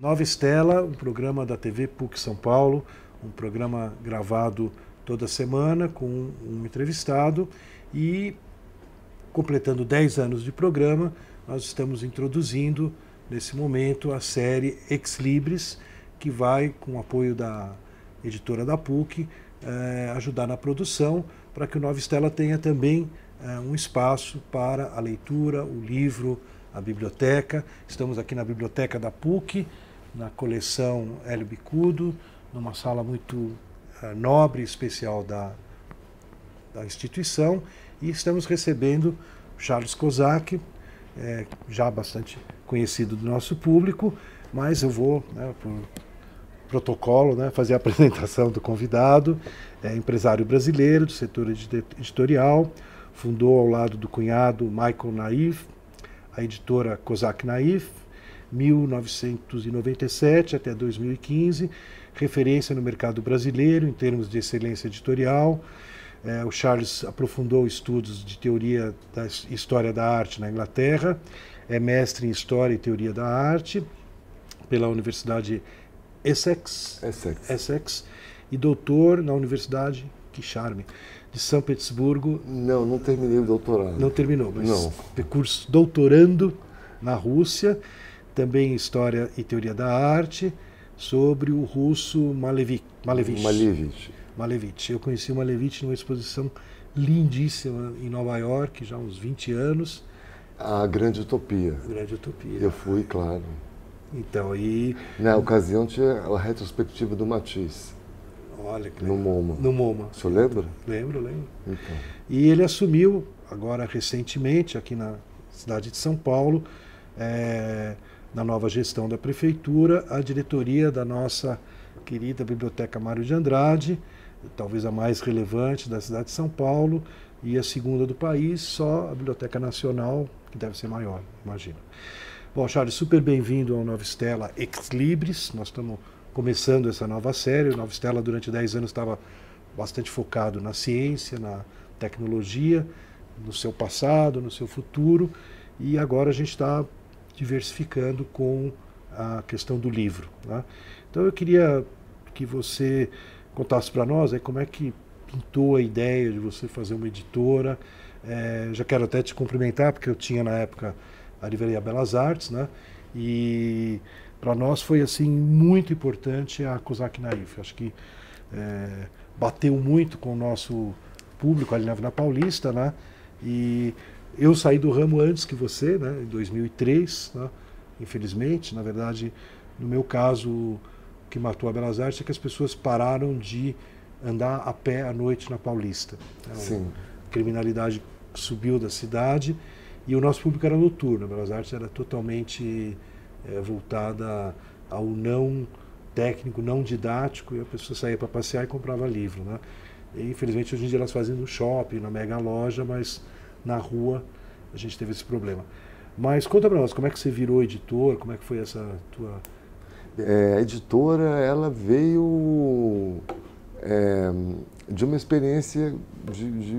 Nova Estela, um programa da TV PUC São Paulo, um programa gravado toda semana com um entrevistado e completando 10 anos de programa, nós estamos introduzindo nesse momento a série Ex Libris, que vai, com o apoio da editora da PUC, eh, ajudar na produção para que o Nova Estela tenha também eh, um espaço para a leitura, o livro, a biblioteca. Estamos aqui na biblioteca da PUC, na coleção Hélio Bicudo, numa sala muito uh, nobre e especial da, da instituição, e estamos recebendo Charles Kozak, é, já bastante conhecido do nosso público, mas eu vou, né, por protocolo, né, fazer a apresentação do convidado. É empresário brasileiro do setor editorial, fundou ao lado do cunhado Michael Naif a editora Kozak Naif, 1997 até 2015, referência no mercado brasileiro em termos de excelência editorial. É, o Charles aprofundou estudos de teoria da história da arte na Inglaterra, é mestre em História e Teoria da Arte pela Universidade Essex, Essex. Essex e doutor na Universidade, que charme, de São Petersburgo. Não, não terminei o doutorado. Não terminou, mas não. curso doutorando na Rússia também História e Teoria da Arte, sobre o russo Malevich. Malevich. Malevich. Malevich. Eu conheci o Malevich numa exposição lindíssima em Nova York, já há uns 20 anos. A Grande Utopia. Grande Utopia. Eu fui, claro. Então, e... Na ocasião tinha a retrospectiva do Matisse. Olha que No MoMA. No MoMA. O senhor lembra? Lembro, lembro. Então. E ele assumiu, agora recentemente, aqui na cidade de São Paulo, é, na nova gestão da prefeitura, a diretoria da nossa querida Biblioteca Mário de Andrade, talvez a mais relevante da cidade de São Paulo, e a segunda do país, só a Biblioteca Nacional, que deve ser maior, imagino. Bom, Charles, super bem-vindo ao Nova Estela Ex Libris. Nós estamos começando essa nova série. O Nova Estela, durante 10 anos, estava bastante focado na ciência, na tecnologia, no seu passado, no seu futuro, e agora a gente está diversificando com a questão do livro. Né? Então eu queria que você contasse para nós aí, como é que pintou a ideia de você fazer uma editora. É, já quero até te cumprimentar, porque eu tinha na época a Livraria Belas Artes, né? E para nós foi assim muito importante a Kozak Naif. Acho que é, bateu muito com o nosso público ali na Paulista, né? E eu saí do ramo antes que você, né, em 2003, né, infelizmente. Na verdade, no meu caso, o que matou a Belas Artes é que as pessoas pararam de andar a pé à noite na Paulista. Então, Sim. A criminalidade subiu da cidade e o nosso público era noturno. A Belas Artes era totalmente é, voltada ao não técnico, não didático, e a pessoa saía para passear e comprava livro. Né? E, infelizmente, hoje em dia elas fazem no shopping, na mega loja, mas na rua a gente teve esse problema. Mas conta para nós, como é que você virou editor? Como é que foi essa tua... É, a editora, ela veio é, de uma experiência, de, de,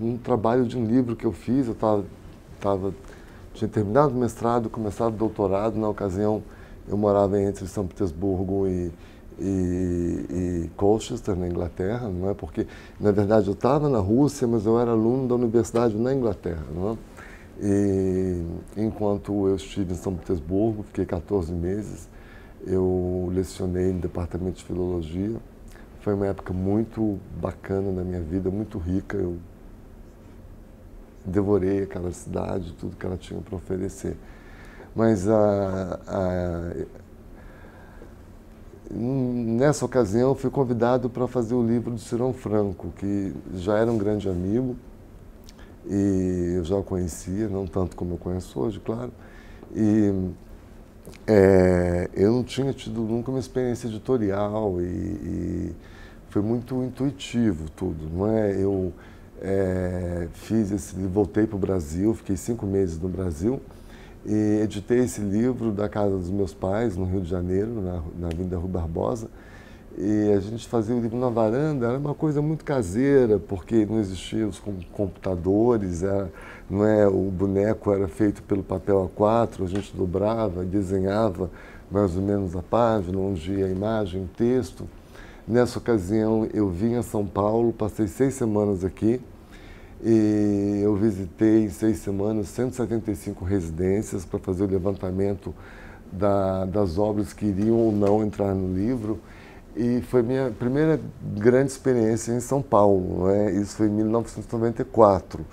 um trabalho de um livro que eu fiz. Eu tava, tava, tinha terminado o mestrado, começado o doutorado. Na ocasião, eu morava entre São Petersburgo e, e, e Colchester, na Inglaterra, não é? Porque, na verdade, eu estava na Rússia, mas eu era aluno da universidade na Inglaterra, não é? E enquanto eu estive em São Petersburgo, fiquei 14 meses, eu lecionei no departamento de filologia. Foi uma época muito bacana na minha vida, muito rica. Eu devorei aquela cidade, tudo que ela tinha para oferecer. Mas a, a Nessa ocasião, fui convidado para fazer o livro do Cirão Franco, que já era um grande amigo, e eu já o conhecia, não tanto como eu conheço hoje, claro. E é, eu não tinha tido nunca uma experiência editorial e, e foi muito intuitivo tudo, não é? Eu é, fiz esse, voltei para o Brasil, fiquei cinco meses no Brasil e editei esse livro da casa dos meus pais, no Rio de Janeiro, na, na Avenida Rui Barbosa. E a gente fazia o livro na varanda, era uma coisa muito caseira, porque não existiam os computadores, era, não é, o boneco era feito pelo papel A4, a gente dobrava, desenhava mais ou menos a página, onde ia a imagem, o texto. Nessa ocasião, eu vim a São Paulo, passei seis semanas aqui e eu visitei em seis semanas 175 residências para fazer o levantamento da, das obras que iriam ou não entrar no livro. E foi minha primeira grande experiência em São Paulo, né? isso foi em 1994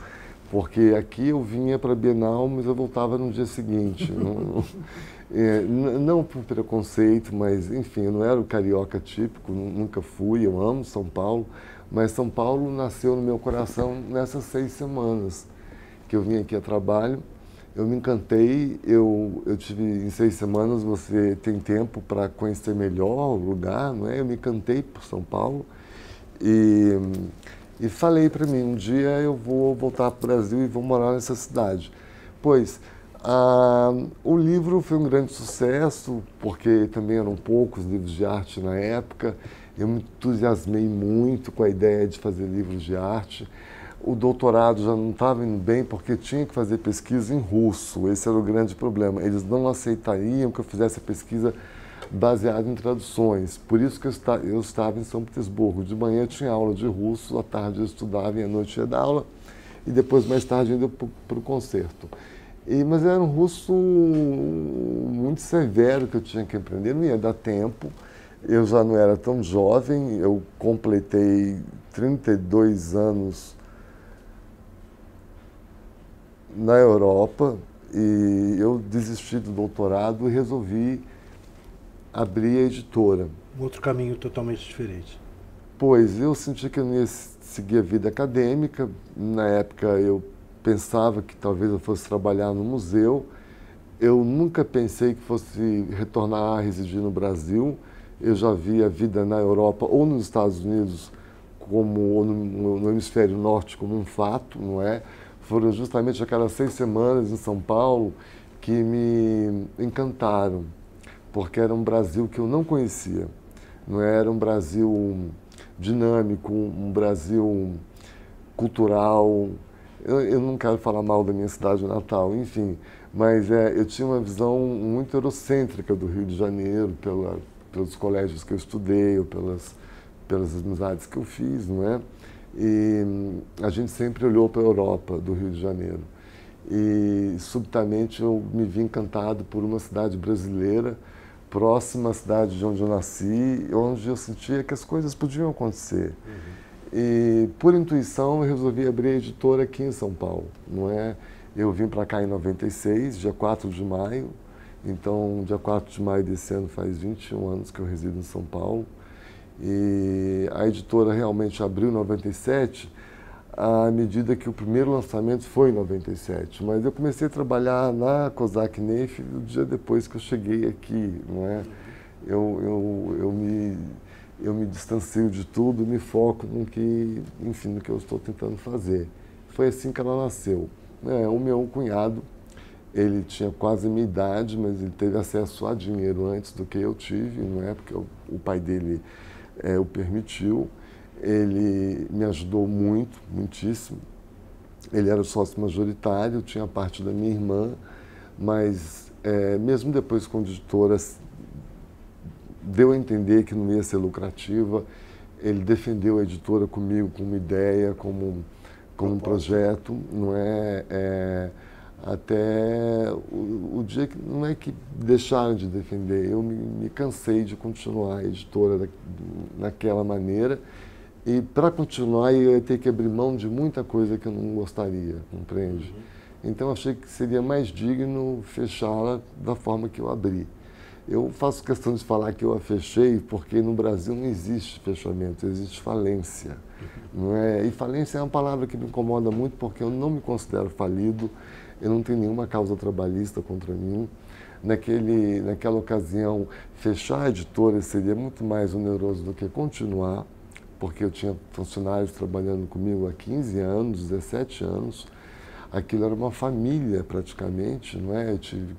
porque aqui eu vinha para a Bienal, mas eu voltava no dia seguinte. não, é, não, por preconceito, mas enfim, eu não era o carioca típico, nunca fui, eu amo São Paulo, mas São Paulo nasceu no meu coração nessas seis semanas que eu vim aqui a trabalho. Eu me encantei, eu, eu tive em seis semanas você tem tempo para conhecer melhor o lugar, não é? Eu me encantei por São Paulo e e falei para mim, um dia eu vou voltar para o Brasil e vou morar nessa cidade. Pois ah, o livro foi um grande sucesso, porque também eram poucos livros de arte na época. Eu me entusiasmei muito com a ideia de fazer livros de arte. O doutorado já não estava indo bem porque tinha que fazer pesquisa em russo. Esse era o grande problema. Eles não aceitariam que eu fizesse a pesquisa baseado em traduções. Por isso que eu estava em São Petersburgo. De manhã eu tinha aula de russo, à tarde eu estudava e à noite ia dar aula. E depois, mais tarde, ainda para o concerto. E, mas era um russo muito severo que eu tinha que aprender, não ia dar tempo. Eu já não era tão jovem, eu completei 32 anos na Europa e eu desisti do doutorado e resolvi abri a editora. Um outro caminho totalmente diferente. Pois, eu senti que eu não ia seguir a vida acadêmica. Na época eu pensava que talvez eu fosse trabalhar no museu. Eu nunca pensei que fosse retornar a residir no Brasil. Eu já vi a vida na Europa ou nos Estados Unidos como no, no hemisfério norte como um fato, não é? Foram justamente aquelas seis semanas em São Paulo que me encantaram porque era um Brasil que eu não conhecia. Não era um Brasil dinâmico, um Brasil cultural. Eu, eu não quero falar mal da minha cidade natal, enfim, mas é, eu tinha uma visão muito eurocêntrica do Rio de Janeiro, pela, pelos colégios que eu estudei, ou pelas, pelas amizades que eu fiz, não é? E a gente sempre olhou para a Europa do Rio de Janeiro. E subitamente eu me vi encantado por uma cidade brasileira, próxima à cidade de onde eu nasci, onde eu sentia que as coisas podiam acontecer. Uhum. E por intuição eu resolvi abrir a editora aqui em São Paulo, não é? Eu vim para cá em 96, dia 4 de maio. Então, dia 4 de maio desse ano faz 21 anos que eu resido em São Paulo. E a editora realmente abriu em 97 à medida que o primeiro lançamento foi em 97. Mas eu comecei a trabalhar na Kozak Neif o dia depois que eu cheguei aqui, não é? Eu, eu, eu, me, eu me distancio de tudo, me foco no que, enfim, no que eu estou tentando fazer. Foi assim que ela nasceu. É, o meu cunhado, ele tinha quase a minha idade, mas ele teve acesso a dinheiro antes do que eu tive, não é? Porque o, o pai dele é, o permitiu. Ele me ajudou muito, muitíssimo. Ele era sócio majoritário, tinha parte da minha irmã, mas é, mesmo depois com editora, deu a entender que não ia ser lucrativa. Ele defendeu a editora comigo como uma ideia, como, como um projeto, não é, é até o, o, dia que não é que deixaram de defender, eu me, me cansei de continuar a editora da, naquela maneira e para continuar, eu ia ter que abrir mão de muita coisa que eu não gostaria, compreende? Uhum. Então, achei que seria mais digno fechá-la da forma que eu abri. Eu faço questão de falar que eu a fechei porque no Brasil não existe fechamento, existe falência. Não é? E falência é uma palavra que me incomoda muito porque eu não me considero falido, eu não tenho nenhuma causa trabalhista contra mim. Naquele, naquela ocasião, fechar a editora seria muito mais oneroso do que continuar porque eu tinha funcionários trabalhando comigo há 15 anos, 17 anos. Aquilo era uma família praticamente, não é? Eu tive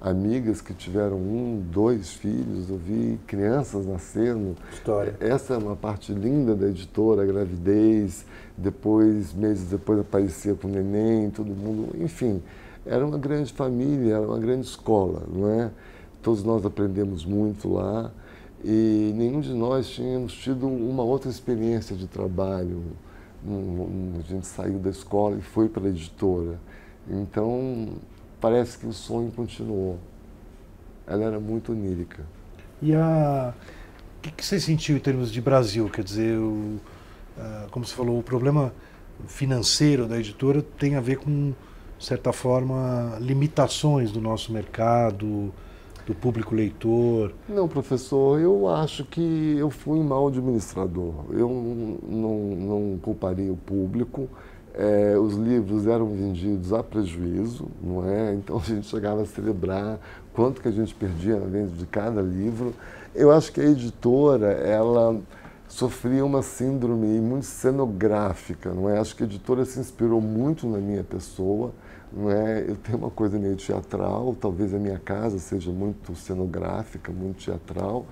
amigas que tiveram um, dois filhos, eu vi crianças nascendo. História. Essa é uma parte linda da editora, a gravidez, depois, meses depois aparecia com o neném, todo mundo, enfim, era uma grande família, era uma grande escola, não é? todos nós aprendemos muito lá e nenhum de nós tínhamos tido uma outra experiência de trabalho. a gente saiu da escola e foi para a editora. Então, parece que o sonho continuou. Ela era muito onírica. E a... o que, que você sentiu em termos de Brasil? Quer dizer, o... como você falou, o problema financeiro da editora tem a ver com, de certa forma, limitações do nosso mercado, do público leitor? Não, professor, eu acho que eu fui um mau administrador. Eu não, não culparia o público. É, os livros eram vendidos a prejuízo, não é? Então a gente chegava a celebrar quanto que a gente perdia na venda de cada livro. Eu acho que a editora, ela sofria uma síndrome muito cenográfica, não é? Acho que a editora se inspirou muito na minha pessoa não é? Eu tenho uma coisa meio teatral, talvez a minha casa seja muito cenográfica, muito teatral.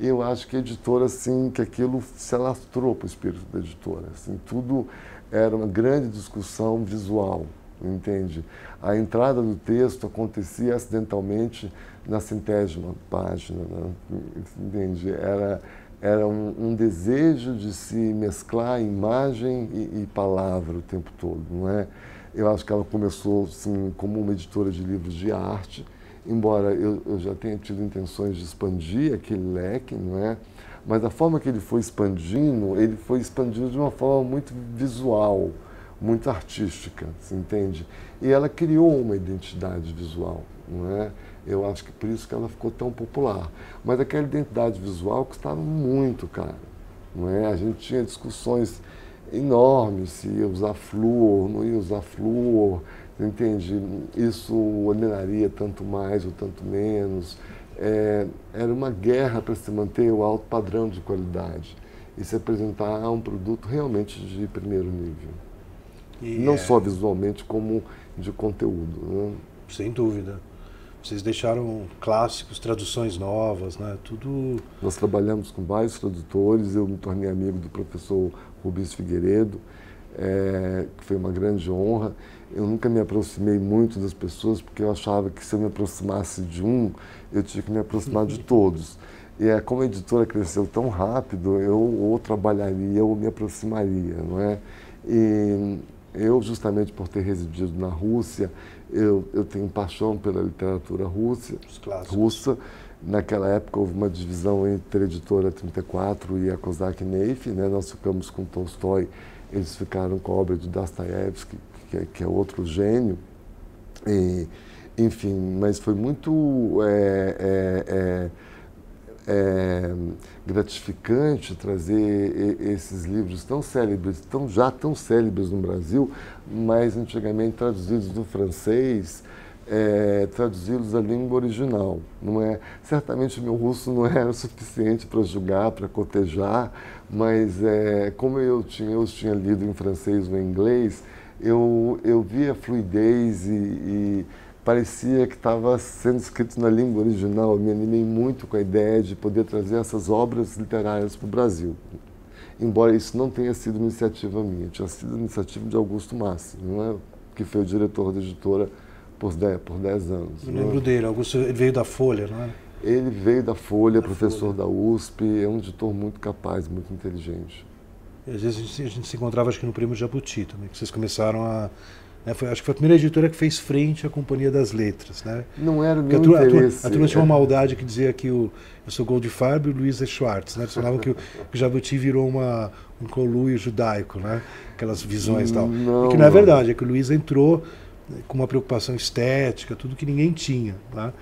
Eu acho que a editora, assim, que aquilo se alastrou para o espírito da editora. Assim, tudo era uma grande discussão visual, entende? A entrada do texto acontecia acidentalmente na centésima página, né? entende? Era, era um, um, desejo de se mesclar imagem e, e palavra o tempo todo, não é? Eu acho que ela começou assim, como uma editora de livros de arte, embora eu, eu já tenha tido intenções de expandir aquele leque, não é? Mas a forma que ele foi expandindo, ele foi expandindo de uma forma muito visual, muito artística, se entende? E ela criou uma identidade visual, não é? Eu acho que por isso que ela ficou tão popular. Mas aquela identidade visual custava muito caro, não é? A gente tinha discussões enorme se ia usar flúor, não ia usar flúor, entende? Isso ordenaria tanto mais ou tanto menos. É, era uma guerra para se manter o alto padrão de qualidade e se apresentar um produto realmente de primeiro nível. E não é... só visualmente, como de conteúdo. Né? Sem dúvida. Vocês deixaram clássicos, traduções novas, né? Tudo. Nós trabalhamos com vários tradutores. Eu me tornei amigo do professor Rubens Figueiredo, é, que foi uma grande honra. Eu nunca me aproximei muito das pessoas, porque eu achava que se eu me aproximasse de um, eu tinha que me aproximar de todos. E é, como a editora cresceu tão rápido, eu ou trabalharia ou me aproximaria, não é? E eu, justamente por ter residido na Rússia, eu, eu tenho paixão pela literatura russa. russa Naquela época houve uma divisão entre a editora 34 e a Kozak Neif, né? Nós ficamos com Tolstói, eles ficaram com a obra de Dostoiévski, que, é, que é outro gênio. E, enfim, mas foi muito é, é, é, é gratificante trazer esses livros tão célebres, tão, já tão célebres no Brasil, mas antigamente traduzidos do francês, é, traduzi-los à língua original. Não é, certamente meu russo não era suficiente para julgar, para cotejar, mas é, como eu tinha, eu tinha lido em francês ou em inglês, eu, eu via fluidez e, e parecia que estava sendo escrito na língua original. Eu me animei muito com a ideia de poder trazer essas obras literárias para o Brasil. Embora isso não tenha sido iniciativa minha, tinha sido iniciativa de Augusto Massi, não é? que foi o diretor da editora por 10, por dez anos. Eu lembro dele, Augusto, ele veio da Folha, não é? Ele veio da Folha, da professor Folha. da USP, é um editor muito capaz, muito inteligente. E às vezes a gente, a gente, se encontrava, acho que no Prêmio Jabuti também, que vocês começaram a... Né, foi, acho que foi a primeira editora que fez frente à Companhia das Letras, né? Não era o meu a turma, interesse. A turma tinha uma maldade que dizia que o, eu sou Goldfarb e o Luiz é Schwartz, né? Eles falavam que o, que o Jabuti virou uma, um conluio judaico, né? Aquelas visões e tal. Não, e que não é verdade, é que o Luiz entrou com uma preocupação estética, tudo que ninguém tinha. Tá?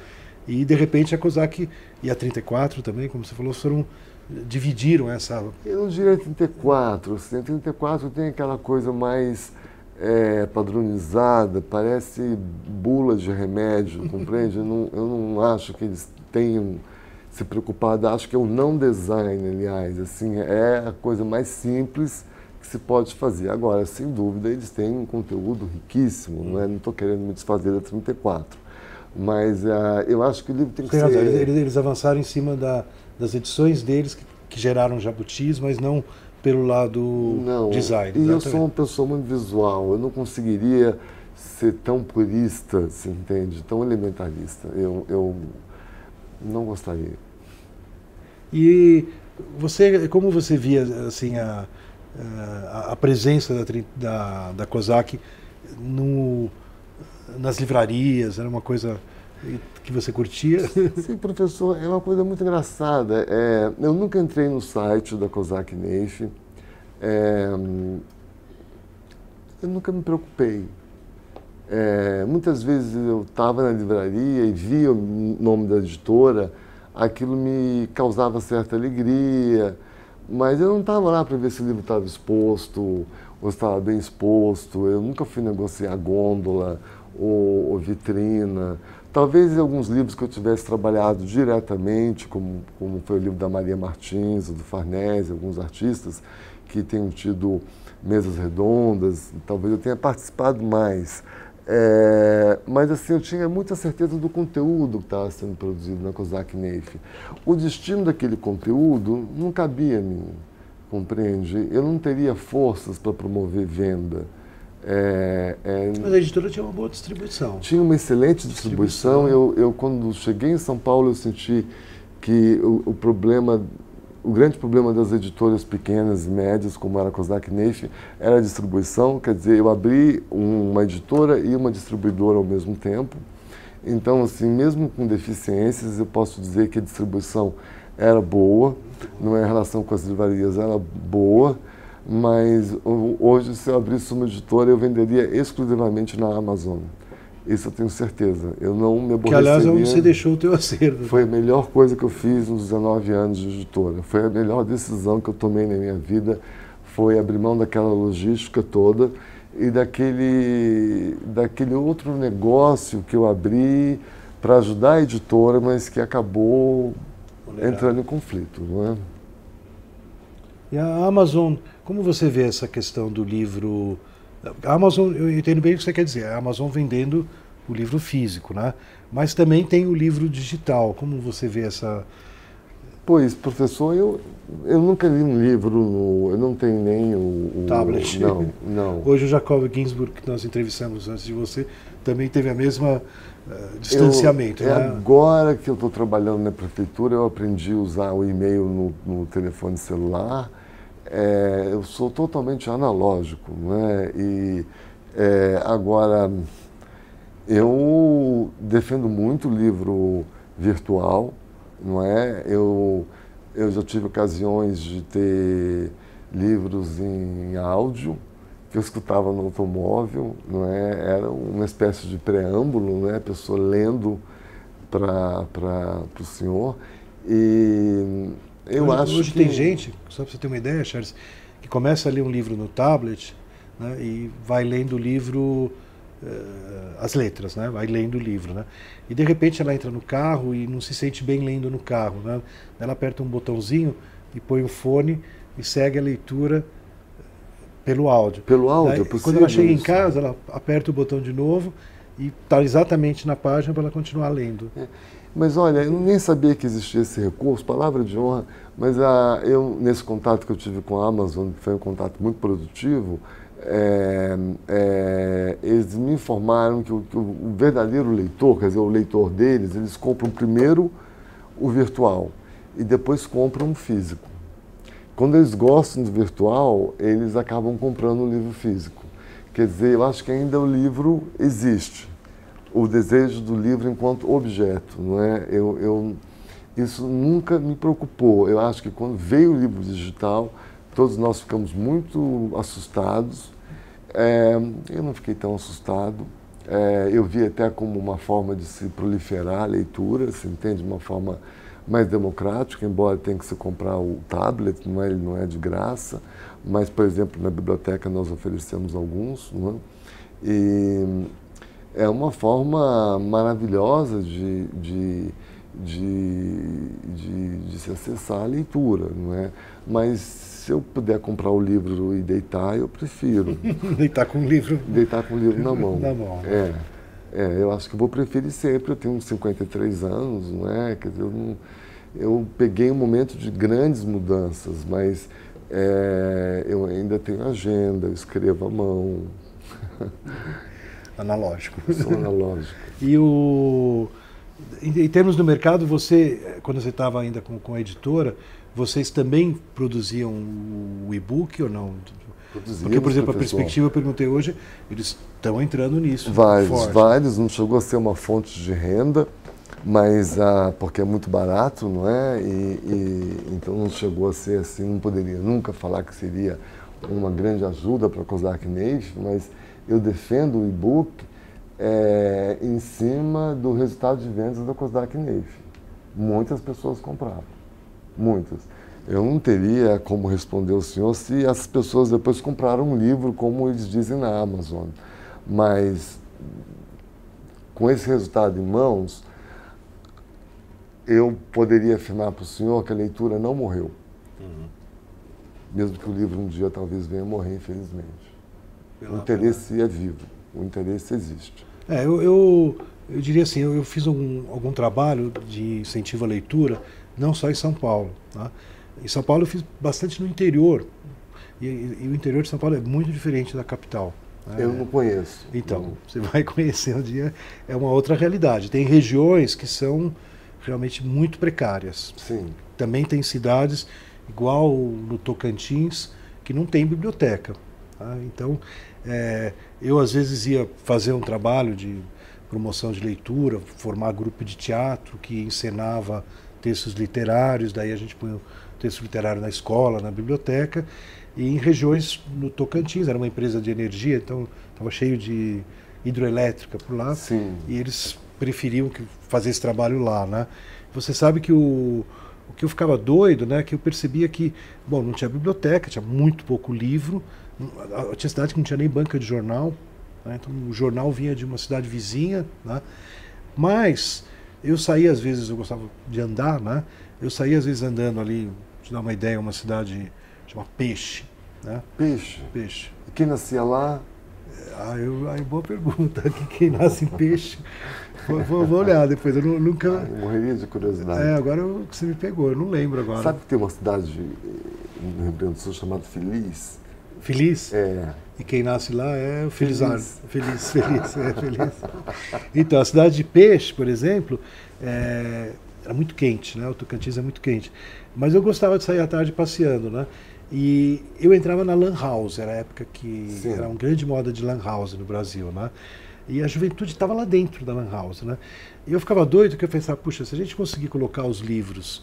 E de repente a COSAC e a 34 também, como você falou, foram dividiram essa. Eu não diria 34, assim, a 34 tem aquela coisa mais é, padronizada, parece bula de remédio, compreende? eu, não, eu não acho que eles tenham se preocupado, acho que é o não design, aliás, assim, é a coisa mais simples que se pode fazer. Agora, sem dúvida, eles têm um conteúdo riquíssimo, não é? Não estou querendo me desfazer da 34. Mas uh, eu acho que o livro tem que ser... Eles, eles, avançaram em cima da, das edições deles que, que, geraram jabutis, mas não pelo lado não, design. E eu sou uma pessoa muito visual, eu não conseguiria ser tão purista, se entende, tão elementarista. Eu, eu Não gostaria. E você, como você via assim a, a, a presença da, da, da COSAC no, nas livrarias? Era uma coisa que você curtia? Sim, professor, é uma coisa muito engraçada. É, eu nunca entrei no site da COSAC Neif. É, eu nunca me preocupei. É, muitas vezes eu estava na livraria e via o nome da editora, aquilo me causava certa alegria, mas eu não estava lá para ver se o livro estava exposto ou estava bem exposto. Eu nunca fui negociar gôndola ou, ou vitrina. Talvez alguns livros que eu tivesse trabalhado diretamente, como, como foi o livro da Maria Martins, do Farnese, alguns artistas que tenham tido mesas redondas, talvez eu tenha participado mais. É, mas assim, eu tinha muita certeza do conteúdo que estava sendo produzido na COSAC Neif. O destino daquele conteúdo não cabia a mim, compreende? Eu não teria forças para promover venda. É, é, mas a editora tinha uma boa distribuição. Tinha uma excelente distribuição. distribuição. Eu, eu, quando cheguei em São Paulo, eu senti que o, o problema o grande problema das editoras pequenas e médias, como era a Kozak Neif, era a distribuição. Quer dizer, eu abri uma editora e uma distribuidora ao mesmo tempo. Então, assim, mesmo com deficiências, eu posso dizer que a distribuição era boa, não é em relação com as livrarias, era boa, mas hoje, se eu abrisse uma editora, eu venderia exclusivamente na Amazon. Isso eu tenho certeza. Eu não me aborreceria. Que, aliás, é onde você deixou o teu acervo. Foi a melhor coisa que eu fiz nos 19 anos de editora. Foi a melhor decisão que eu tomei na minha vida. Foi abrir mão daquela logística toda e daquele, daquele outro negócio que eu abri para ajudar a editora, mas que acabou entrando em conflito. Não é? E a Amazon, como você vê essa questão do livro a Amazon, eu entendo bem o que você quer dizer, a Amazon vendendo o livro físico, né? Mas também tem o livro digital. Como você vê essa. Pois, professor, eu, eu nunca li um livro, no, eu não tenho nem o, o tablet. Não, não. Hoje o Jacob Ginsburg, que nós entrevistamos antes de você, também teve a mesma uh, distanciamento. Eu, é né? É agora que eu estou trabalhando na prefeitura, eu aprendi a usar o e-mail no, no telefone celular é, eu sou totalmente analógico, né? E é, agora eu defendo muito o livro virtual, não é? Eu eu já tive ocasiões de ter livros em áudio que eu escutava no automóvel, não é? Era uma espécie de preâmbulo, né? A pessoa lendo para para o senhor e eu hoje, acho hoje que... tem gente, só para você ter uma ideia, Charles, que começa a ler um livro no tablet né, e vai lendo o livro, uh, as letras, né, vai lendo o livro. Né, e de repente ela entra no carro e não se sente bem lendo no carro. Né, ela aperta um botãozinho e põe o fone e segue a leitura pelo áudio. Pelo áudio, Daí, Quando ela chega isso. em casa, ela aperta o botão de novo e está exatamente na página para ela continuar lendo. É. Mas olha, eu nem sabia que existia esse recurso, palavra de honra, mas a, eu, nesse contato que eu tive com a Amazon, que foi um contato muito produtivo, é, é, eles me informaram que o, que o, verdadeiro leitor, quer dizer, o leitor deles, eles compram primeiro o virtual e depois compram o físico. Quando eles gostam do virtual, eles acabam comprando o livro físico. Quer dizer, eu acho que ainda o livro existe o desejo do livro enquanto objeto, não é? Eu, eu, isso nunca me preocupou. Eu acho que quando veio o livro digital, todos nós ficamos muito assustados. É, eu não fiquei tão assustado. É, eu vi até como uma forma de se proliferar a leitura, se entende, uma forma mais democrática, embora tenha que se comprar o tablet, não é, ele não é de graça, mas, por exemplo, na biblioteca nós oferecemos alguns. Não é? E é uma forma maravilhosa de, de, de, de, de se acessar a leitura, não é? Mas se eu puder comprar o livro e deitar, eu prefiro. deitar com o livro. Deitar com o livro na mão. na mão. É, é, eu acho que vou preferir sempre. Eu tenho uns 53 anos, não é? Quer dizer, eu, não, eu peguei um momento de grandes mudanças, mas é, eu ainda tenho agenda, eu escrevo à mão. Analógico. Sou analógico. e o, em, em, termos do mercado, você, quando você estava ainda com, com a editora, vocês também produziam o e-book ou não? Porque, por exemplo, a perspectiva, eu perguntei hoje, eles estão entrando nisso. Vários, forte. vários. Não chegou a ser uma fonte de renda, mas ah, porque é muito barato, não é? E, e, então não chegou a ser assim, não poderia nunca falar que seria uma grande ajuda para COSAC Nation, mas eu defendo o e-book é, em cima do resultado de vendas da COSAC Nation. Muitas pessoas compravam, muitas. Eu não teria como responder ao senhor se as pessoas depois compraram um livro, como eles dizem na Amazon. Mas, com esse resultado em mãos, eu poderia afirmar para o senhor que a leitura não morreu. Uhum. Mesmo que o livro um dia talvez venha morrer, infelizmente. Pela, o interesse pela... é vivo, o interesse existe. É, eu, eu, eu diria assim, eu, eu fiz algum, algum trabalho de incentivo à leitura, não só em São Paulo. Tá? Em São Paulo eu fiz bastante no interior. E, e, e o interior de São Paulo é muito diferente da capital. Né? Eu não conheço. Então, não. você vai conhecer um dia, é uma outra realidade. Tem regiões que são realmente muito precárias. Sim. Também tem cidades, igual no Tocantins, que não tem biblioteca. Tá? Então, é, eu às vezes ia fazer um trabalho de promoção de leitura, formar grupo de teatro que encenava textos literários, daí a gente põe texto literário na escola, na biblioteca, e em regiões no Tocantins, era uma empresa de energia, então estava cheio de hidroelétrica por lá, Sim. e eles preferiam que fazer esse trabalho lá, né? Você sabe que o, o que eu ficava doido, né, que eu percebia que, bom, não tinha biblioteca, tinha muito pouco livro, tinha cidade que não tinha nem banca de jornal, né? então o jornal vinha de uma cidade vizinha, né? Mas eu saía às vezes, eu gostava de andar, né? Eu saía às vezes andando ali te dar uma ideia, uma cidade chamada Peixe. Né? Peixe? Peixe. E quem nascia lá? Ah, eu, aí boa pergunta. Quem nasce em Peixe? vou, vou, vou, olhar depois. Eu nunca. Ah, eu morreria de curiosidade. É, agora você me pegou, eu não lembro agora. Sabe que tem uma cidade no Rio Grande do Sul chamada Feliz? Feliz? É. E quem nasce lá é o Felizardo. Feliz, feliz, é feliz. Então, a cidade de Peixe, por exemplo, é, era muito quente, né? O Tocantins é muito quente. Mas eu gostava de sair à tarde passeando, né? E eu entrava na Lan House, era a época que Sim. era uma grande moda de Lan House no Brasil, né? E a juventude estava lá dentro da Lan House, né? E eu ficava doido que eu pensava, puxa, se a gente conseguir colocar os livros,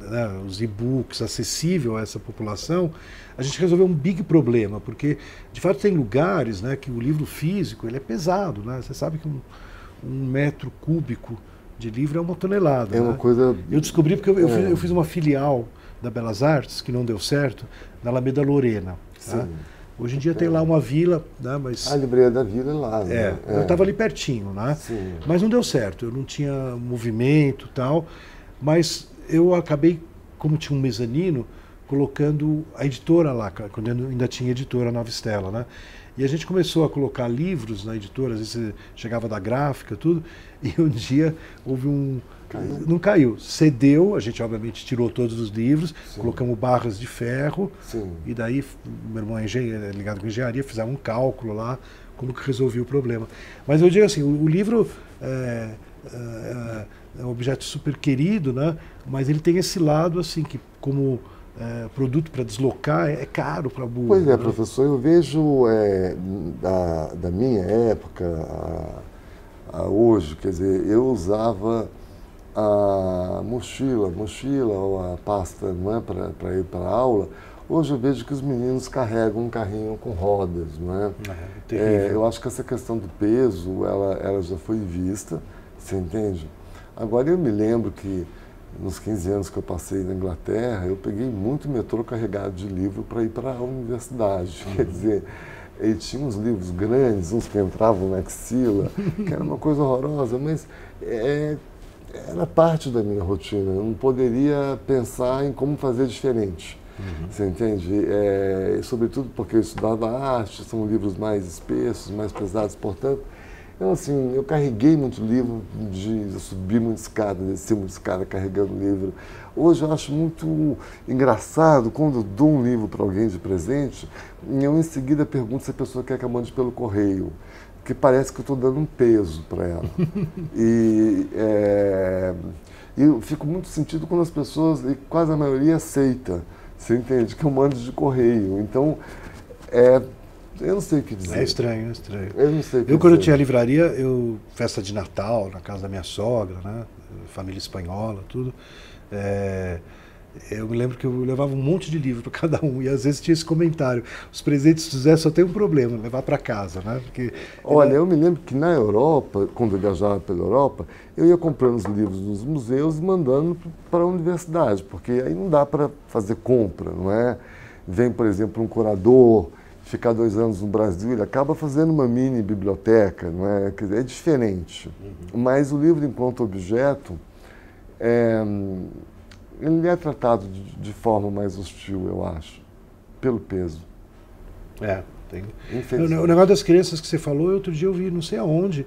né, os e-books acessível a essa população, a gente resolveu um big problema, porque de fato tem lugares, né, que o livro físico ele é pesado, né? Você sabe que um, um metro cúbico de livro é uma tonelada. É uma né? coisa. Eu descobri porque eu, eu, fiz, é. eu, fiz, uma filial da Belas Artes, que não deu certo, na Alameda Lorena. Tá? Hoje em dia é. tem lá uma vila, né? Mas a livraria da vila é lá. Né? É, eu estava ali pertinho, né? Sim. Mas não deu certo. Eu não tinha movimento, tal. Mas eu acabei, como tinha um mezanino, colocando a editora lá, quando ainda tinha editora Nova Estela, né? E a gente começou a colocar livros na editora, às vezes chegava da gráfica, tudo, e um dia houve um. Caiu. Não caiu, cedeu, a gente obviamente tirou todos os livros, Sim. colocamos barras de ferro, Sim. e daí meu irmão é, é ligado com engenharia, fizeram um cálculo lá, como que resolvia o problema. Mas eu digo assim, o, o livro é, é, é, um objeto super querido, né? mas ele tem esse lado assim, que como é, produto para deslocar é, é caro para burro. Pois é, né? professor, eu vejo é, da, da minha época a, hoje, quer dizer, eu usava a mochila, mochila ou a pasta não é, para ir para a aula. Hoje eu vejo que os meninos carregam um carrinho com rodas, não é? é, é eu acho que essa questão do peso, ela, ela já foi vista, você entende? Agora eu me lembro que nos 15 anos que eu passei na Inglaterra, eu peguei muito metrô carregado de livro para ir para a universidade. Uhum. Quer dizer, e tinha uns livros grandes, uns que entravam na axila, que era uma coisa horrorosa, mas é, era parte da minha rotina. Eu não poderia pensar em como fazer diferente. Uhum. Você entende? É, sobretudo porque eu estudava arte, são livros mais espessos, mais pesados, portanto, então, assim, eu carreguei muito livro, de subir muita escada, descer muita escada carregando livro. Hoje eu acho muito engraçado quando eu dou um livro para alguém de presente, eu em seguida pergunto se a pessoa quer que eu mande pelo correio. Porque parece que eu estou dando um peso para ela. e é, eu fico muito sentido quando as pessoas, e quase a maioria aceita, você entende, que eu mando de correio. Então, é, eu não sei o que dizer. É estranho, é estranho. Eu não sei que Eu, quando eu dizer. tinha livraria, eu festa de Natal, na casa da minha sogra, né? Família espanhola, tudo. É, eu me lembro que eu levava um monte de livro para cada um e às vezes tinha esse comentário: os presentes do José só tem um problema, levar para casa, né? Porque Olha, eu me lembro que na Europa, quando eu viajava pela Europa, eu ia comprando os livros nos museus e mandando para a universidade, porque aí não dá para fazer compra, não é? Vem, por exemplo, um curador, ficar dois anos no Brasil, ele acaba fazendo uma mini biblioteca, não é? Quer dizer, é diferente. Mas o livro, enquanto objeto, é, ele é tratado de, de forma mais hostil, eu acho, pelo peso. é, tem. O negócio das crianças que você falou, outro dia eu vi, não sei aonde,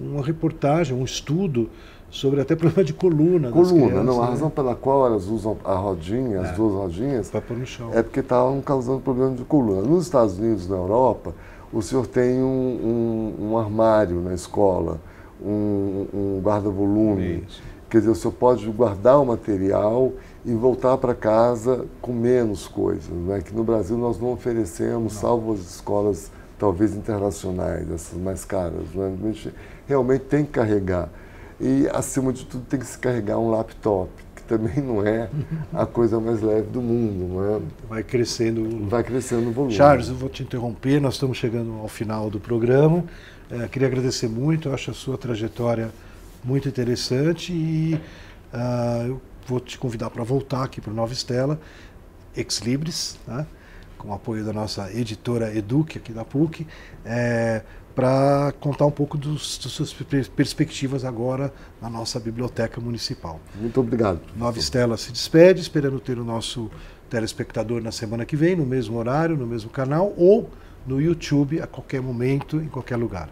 uma reportagem, um estudo sobre até problema de coluna. das Coluna, crianças, não. A né? razão pela qual elas usam a rodinha, as É. duas rodinhas, pôr no chão. é porque estavam causando problema de coluna. Nos Estados Unidos, na Europa, o senhor tem um, um- um armário na escola, um, um guarda-volume. Isso. Quer dizer, o senhor pode guardar o material e voltar para casa com menos coisas. Né? Que no Brasil nós não oferecemos, salvo as escolas talvez internacionais, essas mais caras. Né? A gente realmente tem que carregar. E, acima de tudo, tem que se carregar um laptop, que também não é a coisa mais leve do mundo. Não é? Vai crescendo o Vai crescendo o volume. Charles, eu vou te interromper, nós estamos chegando ao final do programa. Eh, queria agradecer muito, eu acho a sua trajetória muito interessante e ah, eu vou te convidar para voltar aqui para o Nova Estela, Ex Libris, né, com o apoio da nossa editora Eduque aqui da PUC, para contar um pouco dos, das suas per- perspectivas agora na nossa biblioteca municipal. Muito obrigado. Nova Estela se despede, esperando ter o nosso telespectador na semana que vem, no mesmo horário, no mesmo canal ou no YouTube a qualquer momento, em qualquer lugar.